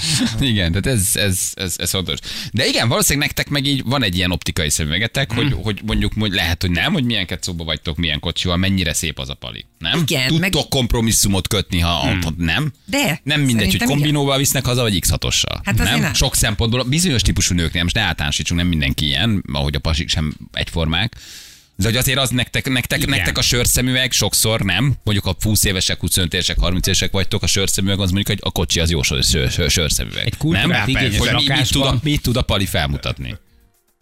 *laughs* Igen, tehát ez, ez, ez, ez fontos. De igen, valószínűleg nektek meg így van egy ilyen optikai szemüvegetek, hogy, Hmm. hogy mondjuk hogy lehet, hogy nem, hogy milyen kecóba vagytok, milyen kocsival, mennyire szép az a pali. Nem? Igen, Tudtok meg- kompromisszumot kötni, ha ha nem? De, Nem mindegy, hogy kombinóval visznek haza, vagy X6-ossal. Hát azért nem? nem. Sok szempontból, bizonyos típusú nőknél, most ne általánosítsunk, nem mindenki ilyen, ahogy a pasik sem egyformák. De hogy azért az nektek, nektek, Igen. nektek a sörszemüveg sokszor nem, mondjuk a 20 évesek, 25 évesek, 30 évesek vagytok, a sörszemüveg az mondjuk, hogy a kocsi az jó sör, sör, sör, sörszemüveg. Egy nem? igényes Hogy mi, mit, tud a, mit tud a pali felmutatni?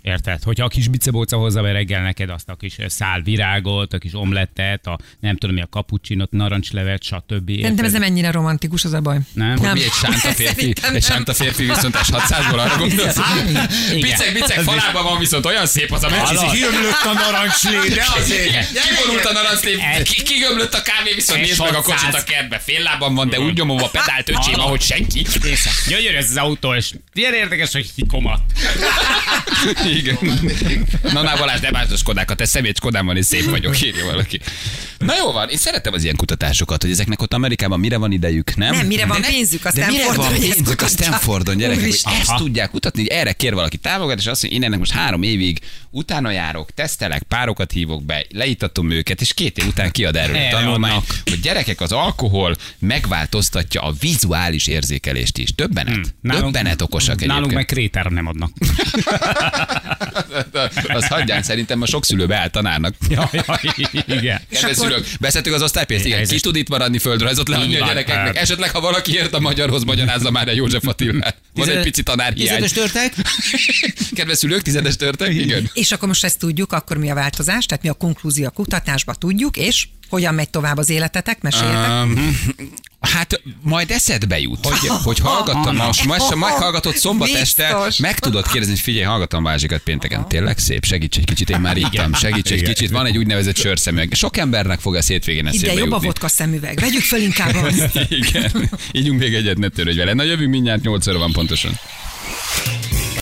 Érted? Hogyha a kis bicebóca hozza be reggel neked azt a kis szál virágot, a kis omlettet, a nem tudom mi, a kapucsinot, narancslevet, stb. Szerintem ez nem ennyire romantikus, az a baj. Nem? Hogy mi egy sánta *laughs* férfi, egy nem. sánta férfi viszont a 600-ból arra gondolsz? Bicek, bicek falában van viszont olyan szép az a meccs. Kiömlött a narancslé, de azért. Igen, Kiborult a narancslép, ki, kigömlött a kávé, viszont nézd meg a 600. kocsit a kertbe. Fél lábam van, de úgy nyomom a pedált öcsém, ahogy senki. Gyönyörű ez az autó, és milyen érdekes, hogy hikomat. *laughs* Igen. Na, na Balázs, ne másd a Skodákat, te szemét Skodám van, és szép vagyok, írja valaki. Na jó van, én szeretem az ilyen kutatásokat, hogy ezeknek ott Amerikában mire van idejük, nem? Nem, mire van De pénzük a de mire Stanfordon, van pénzük a? Stanfordon, gyerekek, hogy ezt tudják kutatni, hogy erre kér valaki támogat, és azt mondja, én ennek most három évig utána járok, tesztelek, párokat hívok be, leítatom őket, és két év után kiad erről a tanulmány, hogy gyerekek, az alkohol megváltoztatja a vizuális érzékelést is. Többenet? Többenet okosak egyébként. Nálunk meg krétára nem adnak. *laughs* Az hagyján szerintem a sok szülő beállt tanárnak. *laughs* ja, ja, igen. Kedves szülők, beszéltük az osztálypénzt, igen, ki tud itt maradni földrajzot leadni a gyerekeknek. hát. Esetleg, ha valaki ért a magyarhoz, magyarázza már egy József Attilát. Van egy pici tanárhiány. törtek? *laughs* Kedves szülők, tizedes törtek? Igen. És akkor most ezt tudjuk, akkor mi a változás? Tehát mi a konklúzió a kutatásba tudjuk, és hogyan megy tovább az életetek? Meséljetek. Um, hát majd eszedbe jut, hogy, hogy hallgattam, *laughs* most, most majd hallgatott szombat este, meg tudod kérdezni, hogy figyelj, hallgattam Bázsikat pénteken, tényleg szép, segíts egy kicsit, én már ittam, segíts egy kicsit, van egy úgynevezett sörszemüveg. Sok embernek fog ez hétvégén Ide eszébe jobb a jutni. vodka szemüveg. Vegyük fel inkább *laughs* azt. Igen, ígyunk még egyet, ne törődj vele. Na jövünk mindjárt 8 óra van pontosan.